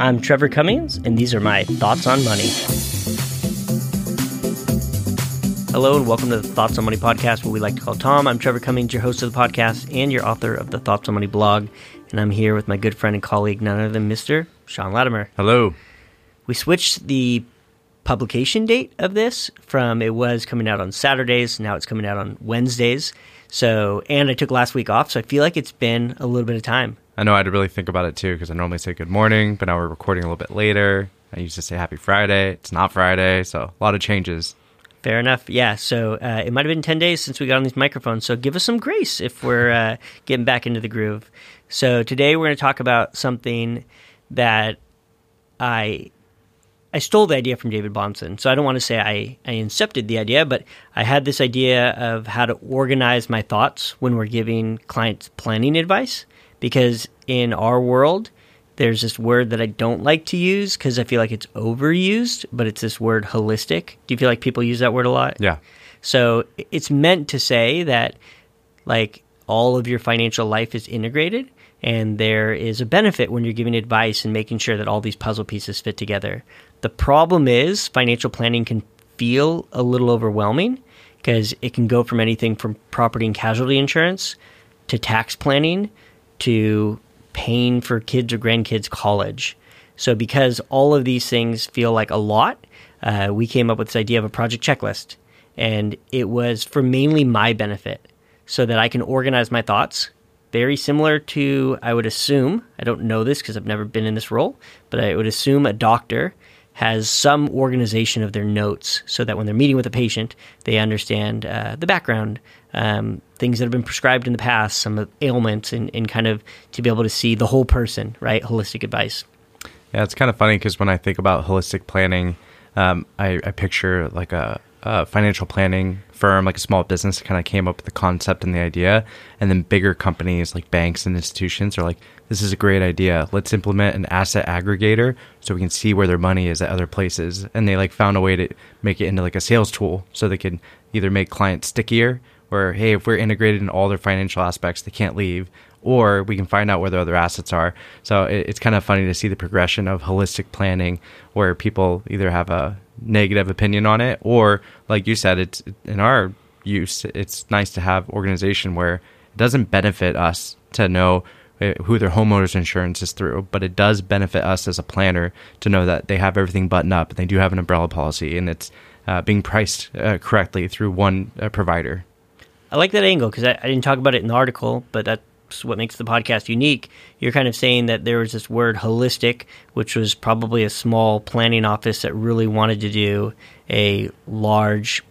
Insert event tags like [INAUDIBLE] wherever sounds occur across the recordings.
I'm Trevor Cummings, and these are my thoughts on money. Hello, and welcome to the Thoughts on Money podcast, what we like to call Tom. I'm Trevor Cummings, your host of the podcast and your author of the Thoughts on Money blog. And I'm here with my good friend and colleague, none other than Mr. Sean Latimer. Hello. We switched the publication date of this from it was coming out on Saturdays, now it's coming out on Wednesdays. So, and I took last week off, so I feel like it's been a little bit of time. I know I had to really think about it too because I normally say good morning, but now we're recording a little bit later. I used to say happy Friday. It's not Friday, so a lot of changes. Fair enough. Yeah. So uh, it might have been 10 days since we got on these microphones. So give us some grace if we're uh, getting back into the groove. So today we're going to talk about something that I I stole the idea from David Bahnsen. So I don't want to say I, I incepted the idea, but I had this idea of how to organize my thoughts when we're giving clients planning advice. Because in our world, there's this word that I don't like to use because I feel like it's overused, but it's this word holistic. Do you feel like people use that word a lot? Yeah. So it's meant to say that like all of your financial life is integrated and there is a benefit when you're giving advice and making sure that all these puzzle pieces fit together. The problem is financial planning can feel a little overwhelming because it can go from anything from property and casualty insurance to tax planning to paying for kids or grandkids college. So because all of these things feel like a lot, uh, we came up with this idea of a project checklist, and it was for mainly my benefit, so that I can organize my thoughts. Very similar to, I would assume, I don't know this because I've never been in this role, but I would assume a doctor has some organization of their notes so that when they're meeting with a patient, they understand uh, the background, um, things that have been prescribed in the past, some ailments, and, and kind of to be able to see the whole person, right? Holistic advice. Yeah, it's kind of funny because when I think about holistic planning, um, I, I, picture like a, a, financial planning firm, like a small business, kind of came up with the concept and the idea, and then bigger companies like banks and institutions are like, "This is a great idea. Let's implement an asset aggregator so we can see where their money is at other places." And they like found a way to make it into like a sales tool so they can either make clients stickier where hey if we're integrated in all their financial aspects they can't leave or we can find out where their other assets are so it, it's kind of funny to see the progression of holistic planning where people either have a negative opinion on it or like you said it's in our use it's nice to have organization where it doesn't benefit us to know eh, who their homeowners insurance is through, but it does benefit us as a planner to know that they have everything buttoned up and they do have an umbrella policy and it's uh, being priced uh, correctly through one uh, provider. I like that angle because I, I, didn't talk about it in the article, but that's what makes the podcast unique. You're kind of saying that there was this word holistic, which was probably a small planning office that really wanted to do a large,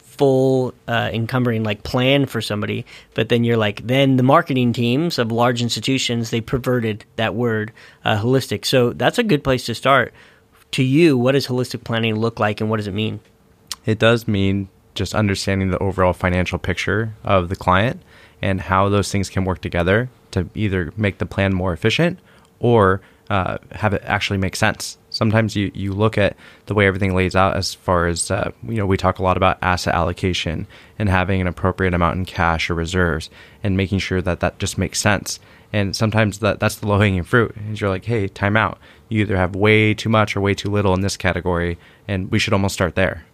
full, uh, encumbering like plan for somebody. But then you're like, then the marketing teams of large institutions they perverted that word uh, holistic. So that's a good place to start. To you, what does holistic planning look like, and what does it mean? It does mean just understanding the overall financial picture of the client and how those things can work together to either make the plan more efficient or uh, have it actually make sense. Sometimes you, you look at the way everything lays out as far as, uh, you know, we talk a lot about asset allocation and having an appropriate amount in cash or reserves and making sure that that just makes sense. And sometimes that, that's the low hanging fruit. And you're like, hey, time out. You either have way too much or way too little in this category, and we should almost start there.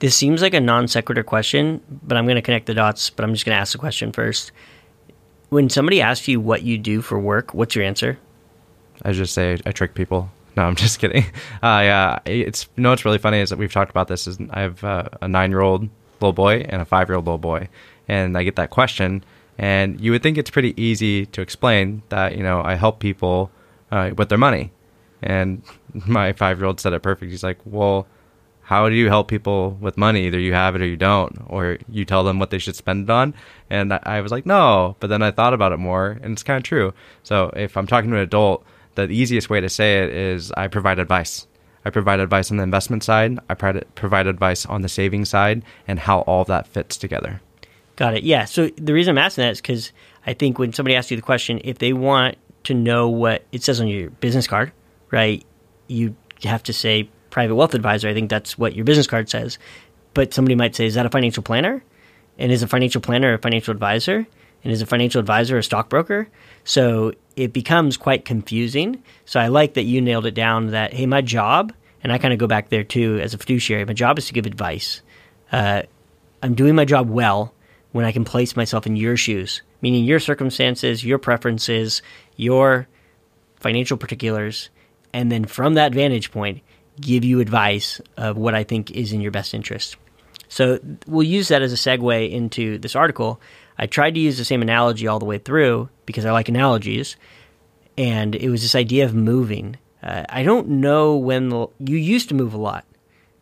This seems like a non sequitur question, but I'm going to connect the dots. But I'm just going to ask the question first. When somebody asks you what you do for work, what's your answer? I just say I trick people. No, I'm [LAUGHS] just kidding. Uh, yeah, it's you know what's really funny is that we've talked about this. Is I have uh, a nine year old little boy and a five year old little boy, and I get that question, and you would think it's pretty easy to explain that you know I help people uh, with their money, and [LAUGHS] my five year old said it perfect. He's like, well how do you help people with money? Either you have it or you don't, or you tell them what they should spend it on. And I was like, no. But then I thought about it more, and it's kind of true. So if I'm talking to an adult, the easiest way to say it is I provide advice. I provide advice on the investment side, I provide advice on the saving side, and how all that fits together. Got it. Yeah. So the reason I'm asking that is because I think when somebody asks you the question, if they want to know what it says on your business card, right, you have to say private wealth advisor. I think that's what your business card says. But somebody might say, is that a financial planner? And is a financial planner a financial advisor? and is a financial advisor a stockbroker. So it becomes quite confusing. So I like that you nailed it down that, hey, my job, and I kind of go back there too as a fiduciary, my job is to give advice. Uh, I'm doing my job well when I can place myself in your shoes, meaning your circumstances, your preferences, your financial particulars, and then from that vantage point, give you advice of what I think is in your best interest. So we'll use that as a segue into this article. I tried to use the same analogy all the way through because I like analogies, and it was this idea of moving. Uh, I don't know when the, you used to move a lot,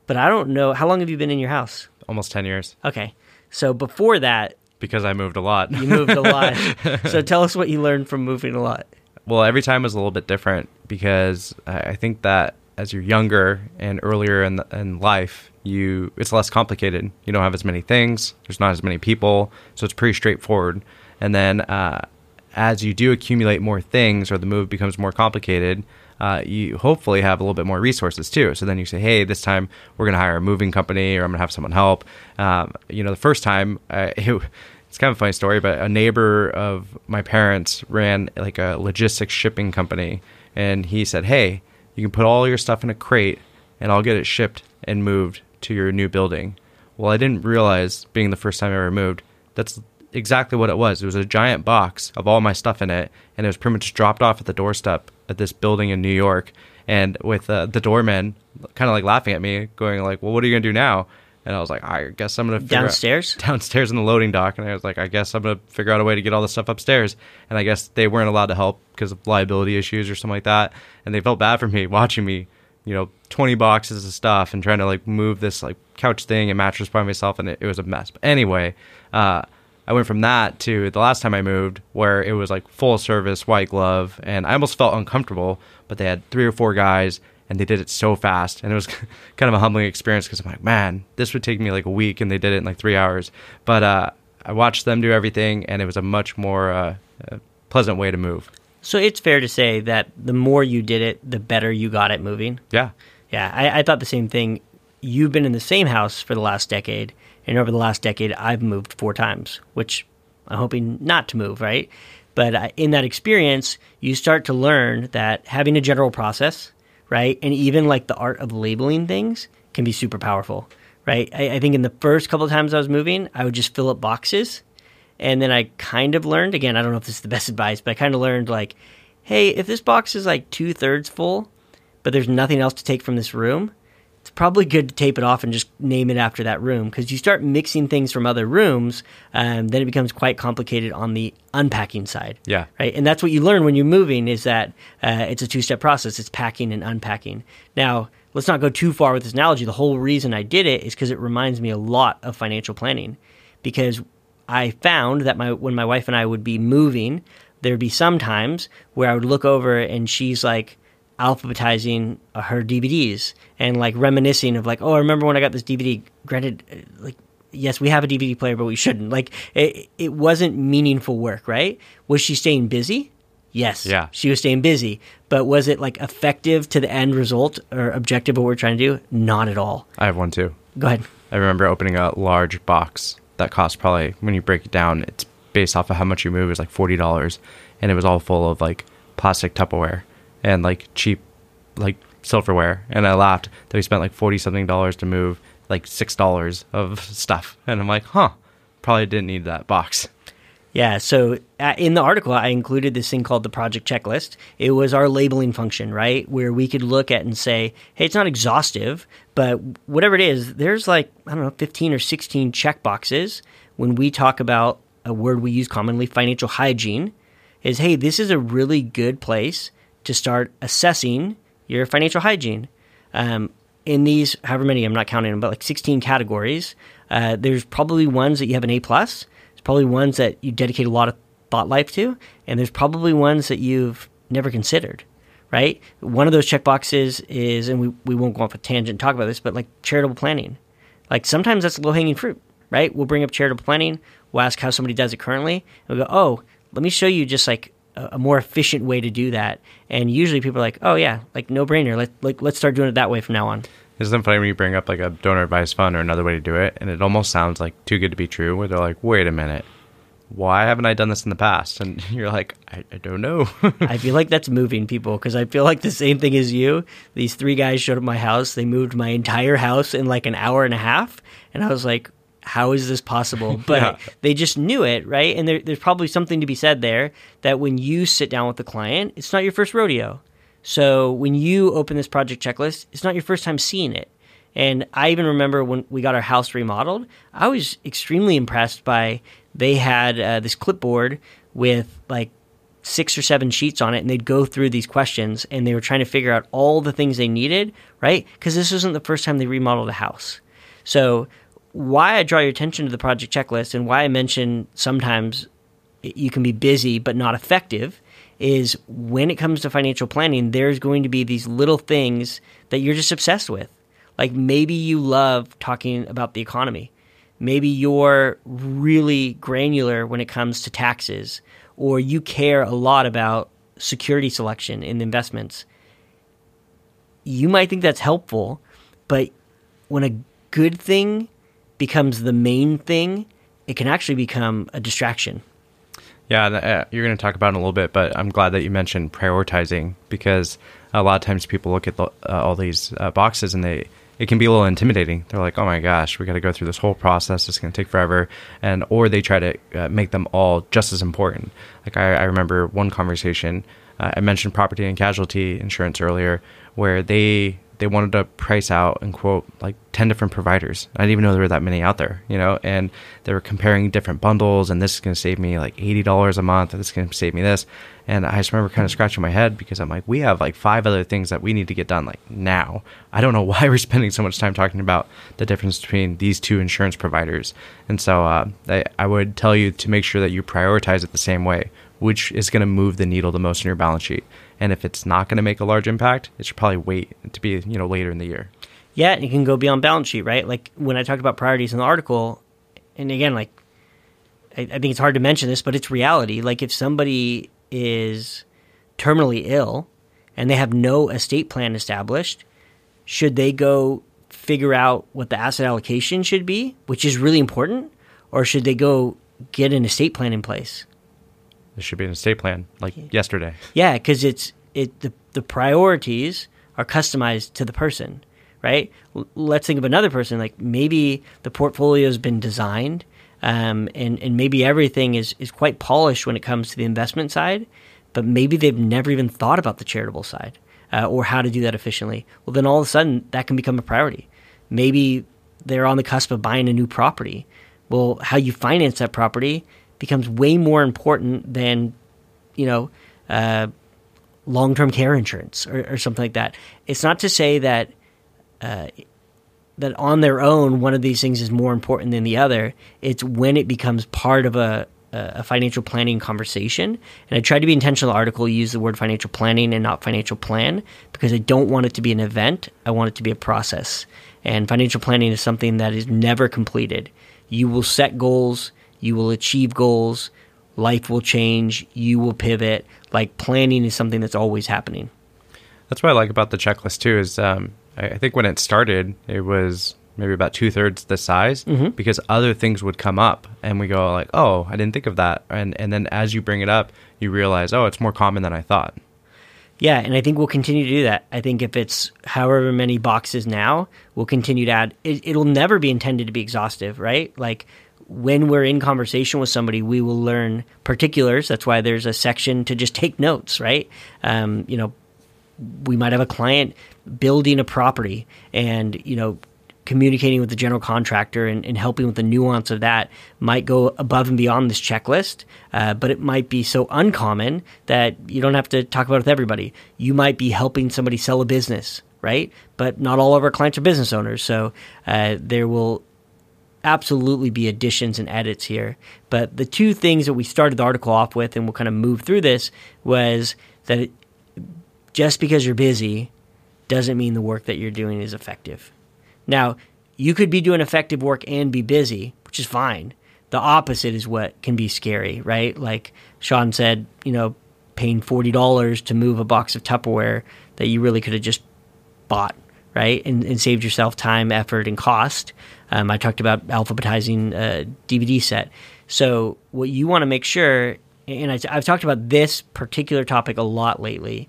but I don't know how long have you been in your house? Almost 10 years. Okay. So before that, because I moved a lot. you moved a lot. [LAUGHS] so tell us what you learned from moving a lot. Well, every time was a little bit different because I think that as you're younger and earlier in, the, in life, you it's less complicated. You don't have as many things. There's not as many people, so it's pretty straightforward. And then uh, as you do accumulate more things, or the move becomes more complicated, uh, you hopefully have a little bit more resources too. So then you say, hey, this time we're going to hire a moving company, or I'm going to have someone help. Um, you know, the first time uh, [LAUGHS] it, it's kind of a funny story, but a neighbor of my parents ran like a logistics shipping company, and he said, hey, you can put all your stuff in a crate, and I'll get it shipped and moved to your new building. Well, I didn't realize, being the first time I ever moved, that's exactly what it was. It was a giant box of all my stuff in it, and it was pretty much dropped off at the doorstep at this building in New York. And with uh, the doorman kind of like laughing at me, going like, "Well, what are you gonna do now?" And I was like, I guess I'm gonna downstairs, out, [LAUGHS] downstairs in the loading dock. And I was like, I guess I'm gonna figure out a way to get all the stuff upstairs. And I guess they weren't allowed to help because of liability issues or something like that. And they felt bad for me [LAUGHS] watching me you know, 20 boxes of stuff and trying to like move this like couch thing and mattress by myself. And it, it was a mess. But anyway, uh, I went from that to the last time I moved where it was like full service white glove and I almost felt uncomfortable, but they had three or four guys and they did it so fast and it was [LAUGHS] kind of a humbling experience because I'm like, man, this would take me like a week and they did it in like three hours. But uh, I watched them do everything and it was a much more uh, uh pleasant way to move. So it's fair to say that the more you did it, the better you got at moving. Yeah. Yeah, I, I thought the same thing. You've been in the same house for the last decade, and over the last decade, I've moved four times, which I'm hoping not to move, right? But uh, in that experience, you start to learn that having a general process, right, and even like the art of labeling things can be super powerful, right? I, I think in the first couple of times I was moving, I would just fill up boxes and then I kind of learned again, I don't know if this is the best [LAUGHS] advice, but I kind of learned like, hey, if this box is like two thirds full, but there's nothing else to take from this room, probably good to tape it off and just name it after that room because you start mixing things from other rooms, um, then it becomes quite complicated on the unpacking side. Yeah. Right. And that's what you learn when you're moving is that uh, it's a two step process. It's packing and unpacking. Now, let's not go too far with this analogy. The whole reason I did it is because it reminds me a lot of financial planning because I found that my when my wife and I would be moving, there'd be some times where I would look over and she's like alphabetizing uh, her DVDs and like reminiscing of like, oh, I remember when I got this DVD. Granted, uh, like yes, we have a DVD player, but we shouldn't. Like it, it wasn't meaningful work, right? Was she staying busy? Yes. Yeah. She was staying busy. But was it like effective to the end result or objective of what we're trying to do? Not at all. I have one too. Go ahead. I remember opening a large box that cost probably when you break it down, it's based off of how much you move is like forty dollars, and it was all full of like plastic Tupperware and like cheap like silverware. And I laughed that we spent like forty something dollars to move like six dollars of stuff, and I'm like, huh, probably didn't need that box. Yeah, so uh, in the article, I included this thing called the project checklist. It was our labeling function, right? Where we could look at and say, hey, it's not exhaustive, but whatever it is, there's like, I don't know, 15 or 16 check boxes when we talk about a word we use commonly, financial hygiene, is hey, this is a really good place to start assessing your financial hygiene. Um, in these, however many, I'm not counting them, but like 16 categories, uh, there's probably ones that you have an A plus There's probably ones that you dedicate a lot of thought life to, and there's probably ones that you've never considered, right? One of those checkboxes is, and we, we won't go off a tangent and talk about this, but like charitable planning. Like sometimes that's low hanging fruit, right? We'll bring up charitable planning, we'll ask how somebody does it currently, and we'll go, oh, let me show you just like a, more efficient way to do that. And usually people are like, oh yeah, like no brainer. Let, like, let's start doing it that way from now on. Isn't it funny when you bring up like a donor advised fund or another way to do it, and it almost sounds like too good to be true, where they're like, wait a minute, why haven't I done this in the past? And [LAUGHS] you're like, I, I don't know. [LAUGHS] I feel like that's moving people because I feel like the same thing as you. These three guys showed up my house. They moved my entire house in like an hour and a half. And I was like, how is this possible? [LAUGHS] But yeah. they just knew it, right? And there, there's probably something to be said there that when you sit down with the client, it's not your first rodeo. So when you open this project checklist, it's not your first time seeing it. And I even remember when we got our house remodeled, I was extremely impressed by they had uh, this clipboard with like six or seven sheets on it and they'd go through these questions and they were trying to figure out all the things they needed, right? Because this wasn't the first time they remodeled a house. So, why I draw your attention to the project checklist and why I mention sometimes you can be busy but not effective is when it comes to financial planning, there's going to be these little things that you're just obsessed with. Like maybe you love talking about the economy maybe you're really granular when it comes to taxes, or you care a lot about security selection in investments. You might think that's helpful, but when a good thing becomes the main thing, it can actually become a distraction. Yeah, uh, you're going to talk about it in a little bit, but I'm glad that you mentioned prioritizing because a lot of times people look at the, uh, all these uh, boxes and they it can be a little intimidating. They're like, "Oh my gosh, we got to go through this whole process. It's going to take forever," and or they try to uh, make them all just as important. Like I, I remember one conversation. Uh, I mentioned property and casualty insurance earlier, where they they wanted to price out and quote like 10 different providers. I didn't even know there were that many out there, you know, and they were comparing different bundles and this is going to save me like $80 a month. And this is going to save me this. And I just remember kind of scratching my head because I'm like, we have like five other things that we need to get done like now. I don't know [LAUGHS] why we're spending so much time talking about the difference between these two insurance providers. And so uh, I, I would tell you to make sure that you prioritize it the same way, which is going to move the needle the most in your balance sheet. And if it's not going to make a large impact, it should probably wait to be, you know, later in the year. Yeah, and it can go beyond balance sheet, right? Like when I talked about priorities in the article, and again, like I, I think it's hard to mention this, but it's reality. Like if somebody is terminally ill and they have no estate plan established, should they go figure out what the asset allocation should be, which is really important, or should they go get an estate plan in place? There should be an estate plan like yeah. yesterday. Yeah, because it's it the the priorities are customized to the person, right? L- let's think of another person. Like maybe the portfolio has been designed, um, and and maybe everything is is quite polished when it comes to the investment side, but maybe they've never even thought about the charitable side uh, or how to do that efficiently. Well, then all of a sudden that can become a priority. Maybe they're on the cusp of buying a new property. Well, how you finance that property becomes way more important than, you know, uh, long term care insurance or, or, something like that. It's not to say that uh, that on their own one of these things is more important than the other. It's when it becomes part of a a financial planning conversation. And I tried to be intentional. The article use the word financial planning and not financial plan because I don't want it to be an event. I want it to be a process. And financial planning is something that is never completed. You will set goals, you will achieve goals, life will change, you will pivot. Like planning is something that's always happening. That's what I like about the checklist too. Is um, I think when it started, it was maybe about two thirds the size mm-hmm. because other things would come up, and we go like, "Oh, I didn't think of that," and and then as you bring it up, you realize, "Oh, it's more common than I thought." Yeah, and I think we'll continue to do that. I think if it's however many boxes now, we'll continue to add. It, it'll never be intended to be exhaustive, right? Like when we're in conversation with somebody, we will learn particulars. That's why there's a section to just take notes, right? Um, you know, we might have a client building a property and, you know, communicating with the general contractor and, and, helping with the nuance of that might go above and beyond this checklist, uh, but it might be so uncommon that you don't have to talk about it with everybody. You might be helping somebody sell a business, right? But not all of our clients are business owners, so uh, there will absolutely be additions and edits here. But the two things that we started the article off with, and we'll kind of move through this, was that it, just because you're busy doesn't mean the work that you're doing is effective. Now, you could be doing effective work and be busy, which is fine. The opposite is what can be scary, right? Like Sean said, you know, paying $40 to move a box of Tupperware that you really could have just bought right? And, and saved yourself time, effort, and cost. Um, I talked about alphabetizing a DVD set. So what you want to make sure, and I, have talked about this particular topic a lot lately.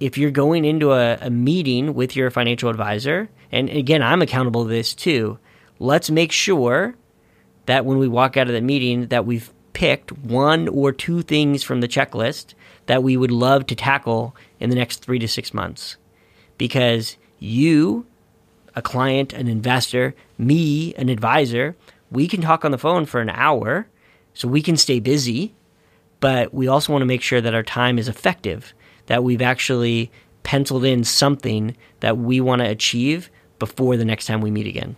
If you're going into a, a meeting with your financial advisor, and again, I'm accountable to this too. Let's make sure that when we walk out of the meeting, that we've picked one or two things from the checklist that we would love to tackle in the next three to six months. Because you, a client, an investor, me, an advisor, we can talk on the phone for an hour so we can stay busy, but we also want to make sure that our time is effective, that we've actually penciled in something that we want to achieve before the next time we meet again.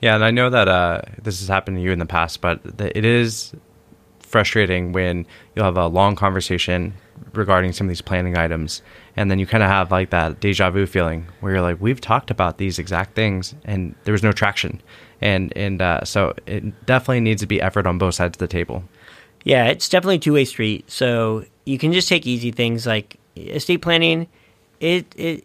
Yeah, and I know that uh, this has happened to you in the past, but it is frustrating when you'll have a long conversation regarding some of these planning items, and then you kind of have like that deja vu feeling where you're like, we've talked about these exact things, and there was no traction, and and uh, so it definitely needs to be effort on both sides of the table. Yeah, it's definitely a two way street. So you can just take easy things like estate planning. It it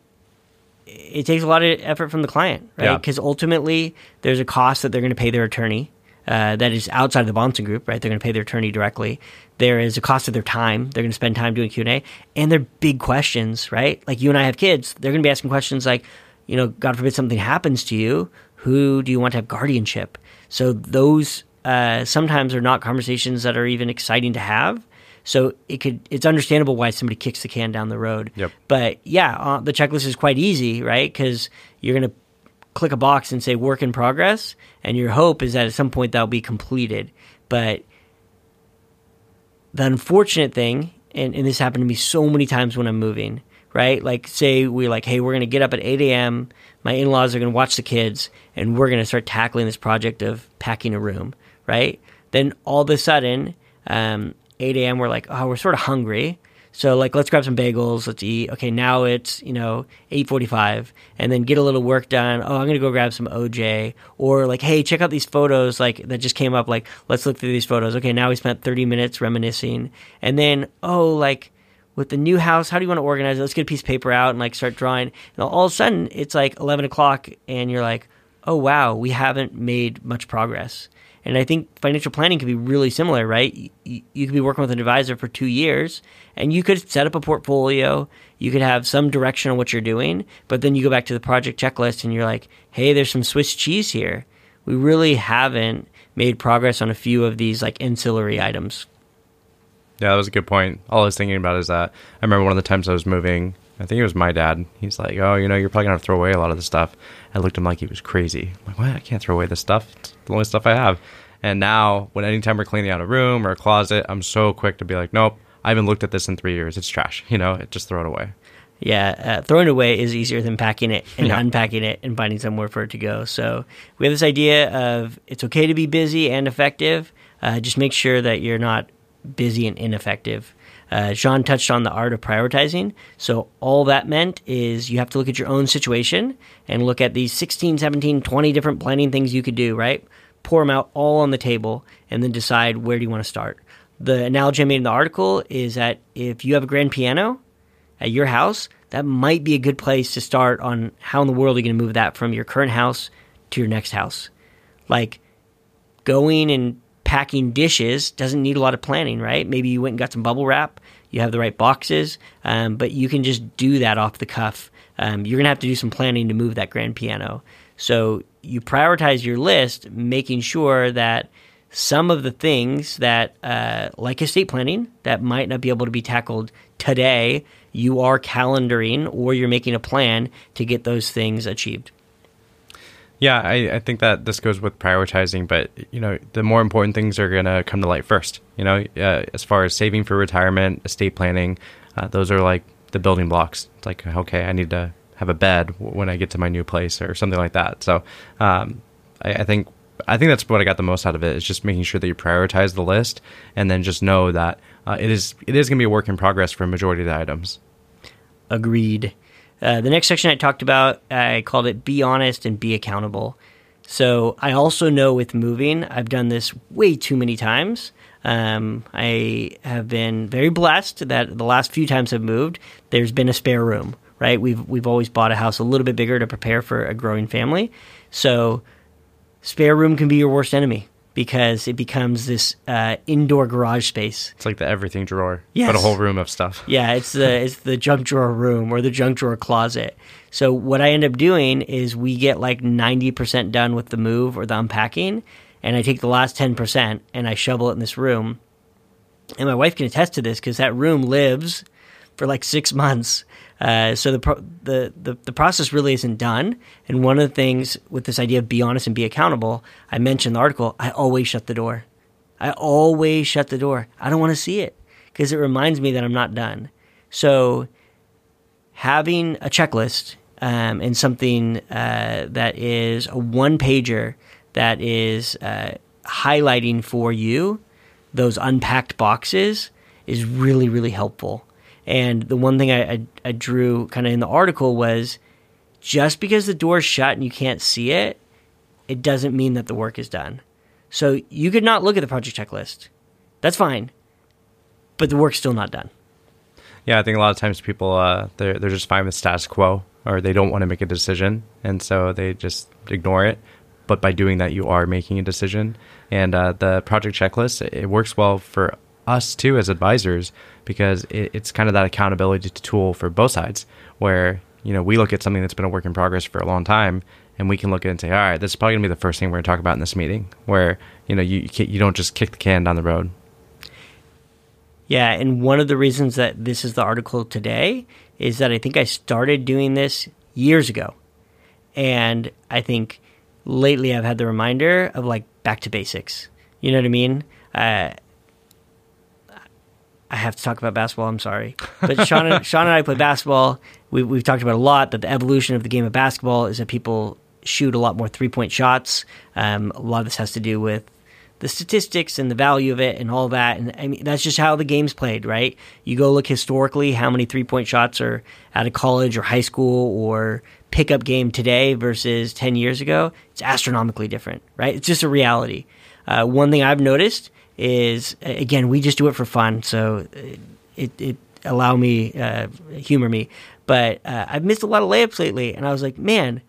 it takes a lot of effort from the client, right? Because yeah. ultimately, there's a cost that they're going to pay their attorney. Uh, that is outside of the Bahnsen Group, right? They're going to pay their attorney directly. There is a cost of their time. They're going to spend time doing Q and A, and they're big questions, right? Like you and I have kids. They're going to be asking questions like, you know, God forbid something happens to you. Who do you want to have guardianship? So those uh, sometimes are not conversations that are even exciting to have. So it could it's understandable why somebody kicks the can down the road. Yep. But yeah, uh, the checklist is quite easy, right? Because you're going to click a box and say work in progress, and your hope is that at some point that'll be completed. But the unfortunate thing, and, and this happened to me so many times when I'm moving, right? Like, say we're like, hey, we're to get up at 8 a.m., my in laws are to watch the kids, and we're to start tackling this project of packing a room, right? Then all of a sudden, um, 8 a.m., we're like, oh, we're sort of hungry. So like, let's grab some bagels. Let's eat. Okay, now it's you know 8:45, and then get a little work done. Oh, I'm gonna go grab some OJ. Or like, hey, check out these photos like that just came up. Like, let's look through these photos. Okay, now we spent 30 minutes reminiscing, and then oh, like with the new house, how do you want to organize it? Let's get a piece of paper out and like start drawing. And all of a sudden, it's like 11 o'clock, and you're like, oh wow, we haven't made much progress. And I think financial planning could be really similar, right? You, you could be working with an advisor for two years and you could set up a portfolio. You could have some direction on what you're doing, but then you go back to the project checklist and you're like, hey, there's some Swiss cheese here. We really haven't made progress on a few of these like ancillary items. Yeah, that was a good point. All I was thinking about is that I remember one of the times I was moving, I think it was my dad. He's like, "Oh, you know, you're probably gonna have to throw away a lot of the stuff." I looked at him like he was crazy. I'm like, "What? I can't throw away this stuff. It's the only stuff I have." And now, when anytime we're cleaning out a room or a closet, I'm so quick to be like, "Nope, I haven't looked at this in three years. It's trash. [LAUGHS] You know, just throw it away." Yeah, uh, throwing it away is easier than packing it and [LAUGHS] yeah. unpacking it and finding somewhere for it to go. So we have this idea of it's okay to be busy and effective. Uh, just make sure that you're not busy and ineffective. Uh, Sean touched on the art of prioritizing. So, all that meant is you have to look at your own situation and look at these 16, 17, 20 different planning things you could do, right? Pour them out all on the table and then decide where do you want to start. The analogy I made in the article is that if you have a grand piano at your house, that might be a good place to start on how in the world are you going to move that from your current house to your next house. Like going and packing dishes doesn't need a lot of planning, right? Maybe you went and got some bubble wrap, you have the right boxes, um, but you can just do that off the cuff. Um, you're going to have to do some planning to move that grand piano. So you prioritize your list, making sure that some of the things that, uh, like estate planning, that might not be able to be tackled today, you are calendaring or you're making a plan to get those things achieved. Yeah, I, I think that this goes with prioritizing, but you know, the more important things are going to come to light first. You know, uh, as far as saving for retirement, estate planning, uh, those are like the building blocks. It's like, okay, I need to have a bed when I get to my new place or something like that. So, um, I, I think I think that's what I got the most out of it is just making sure that you prioritize the list and then just know that uh, it is it is going to be a work in progress for a majority of the items. Agreed. Uh, the next section I talked about, I called it Be Honest and Be Accountable. So I also know with moving, I've done this way too many times. Um, I have been very blessed that the last few times I've moved, there's been a spare room, right? We've we've always bought a house a little bit bigger to prepare for a growing family. So spare room can be your worst enemy because it becomes this uh, indoor garage space. It's like the everything drawer, Yes. but a whole room of stuff. [LAUGHS] Yeah, it's the it's the junk drawer room or the junk drawer closet. So what I end up doing is we get like ninety percent done with the move or the unpacking, and I take the last ten percent and I shovel it in this room. And my wife can attest to this because that room lives for like six months. Uh, so the, pro- the the the process really isn't done. And one of the things with this idea of be honest and be accountable, I mentioned the article. I always shut the door. I always shut the door. I don't want to see it because it reminds me that I'm not done. So having a checklist um, and something uh, that is a one pager that is uh, highlighting for you those unpacked boxes is really really helpful. And the one thing I, I, I drew kind of in the article was just because the door's shut and you can't see it, it doesn't mean that the work is done. So you could not look at the project checklist. That's fine. But the work's still not done. Yeah, I think a lot of times people uh, they're they're just fine with status quo, or they don't want to make a decision, and so they just ignore it. But by doing that, you are making a decision. And uh, the project checklist it works well for us too as advisors because it, it's kind of that accountability tool for both sides. Where you know we look at something that's been a work in progress for a long time, and we can look at it and say, all right, this is probably gonna be the first thing we're gonna talk about in this meeting. Where you know you you don't just kick the can down the road. Yeah, and one of the reasons that this is the article today is that I think I started doing this years ago. And I think lately I've had the reminder of like back to basics. You know what I mean? Uh, I have to talk about basketball. I'm sorry, but Sean and, Sean and I play basketball. We, we've talked about a lot that the evolution of the game of basketball is that people shoot a lot more three point shots. Um, a lot of this has to do with the statistics and the value of it and all that. And I mean, that's just how the game's played, right? You go look historically how many three point shots are out of college or high school or pickup game today versus 10 years ago. It's astronomically different, right? It's just a reality. Uh, one thing I've noticed is, again, we just do it for fun. So it, it allow me, uh, humor me. But uh, I've missed a lot of layups lately. And I was like, man,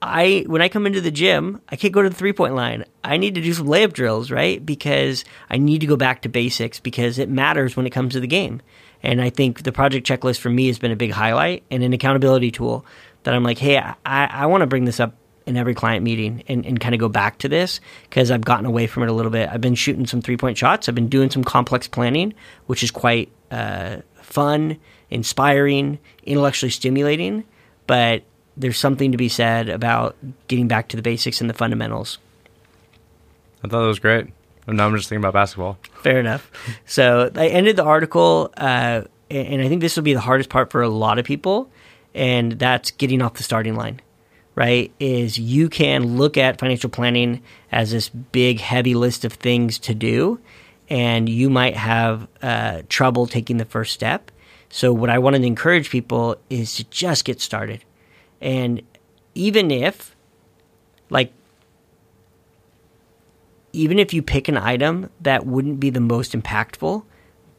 I when I come into the gym, I can't go to the three point line. I need to do some layup drills, right? Because I need to go back to basics because it matters when it comes to the game. And I think the project checklist for me has been a big highlight and an accountability tool that I'm like, hey, I, I want to bring this up in every client meeting and, and kind of go back to this because I've gotten away from it a little bit. I've been shooting some three point shots. I've been doing some complex planning, which is quite uh, fun, inspiring, intellectually stimulating. But there's something to be said about getting back to the basics and the fundamentals. I thought that was great. Now I'm just thinking about basketball. Fair enough. So I ended the article, uh, and I think this will be the hardest part for a lot of people, and that's getting off the starting line. Right? Is you can look at financial planning as this big, heavy list of things to do, and you might have uh, trouble taking the first step. So, what I wanted to encourage people is to just get started. And even if, like, even if you pick an item that wouldn't be the most impactful,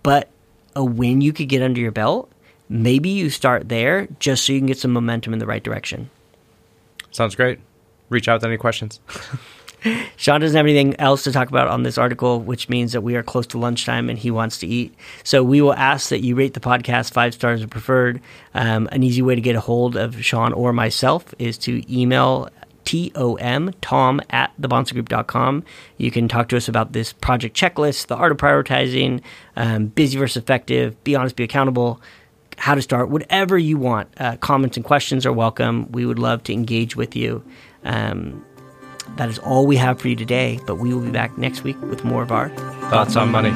but a win you could get under your belt, maybe you start there just so you can get some momentum in the right direction. Sounds great. Reach out with any questions. [LAUGHS] Sean doesn't have anything else to talk about on this article, which means that we are close to lunchtime and he wants to eat. So we will ask that you rate the podcast five stars or preferred. Um, an easy way to get a hold of Sean or myself is to email T-O-M, Tom at thebahnsengroup.com. You can talk to us about this project checklist, the art of prioritizing, um, busy versus effective, be honest, be accountable, how to start, whatever you want. Uh, comments and questions are welcome. We would love to engage with you. Um, that is all we have for you today, but we will be back next week with more of our Thoughts on money.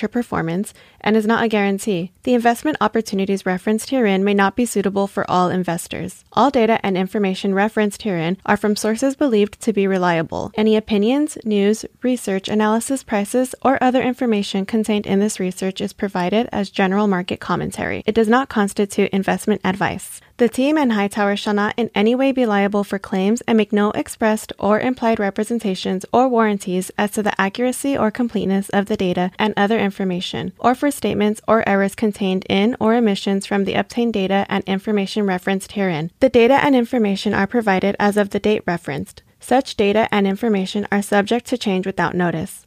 future performance and is not a guarantee. The investment opportunities referenced herein may not be suitable for all investors. All data and information referenced herein are from sources believed to be reliable. Any opinions, news, research, analysis, prices, or other information contained in this research is provided as general market commentary. It does not constitute investment advice. The team and Hightower shall not in any way be liable for claims and make no expressed or implied representations or warranties as to the accuracy or completeness of the data and other information, or for statements or errors contained in or omissions from the obtained data and information referenced herein. The data and information are provided as of the date referenced. Such data and information are subject to change without notice.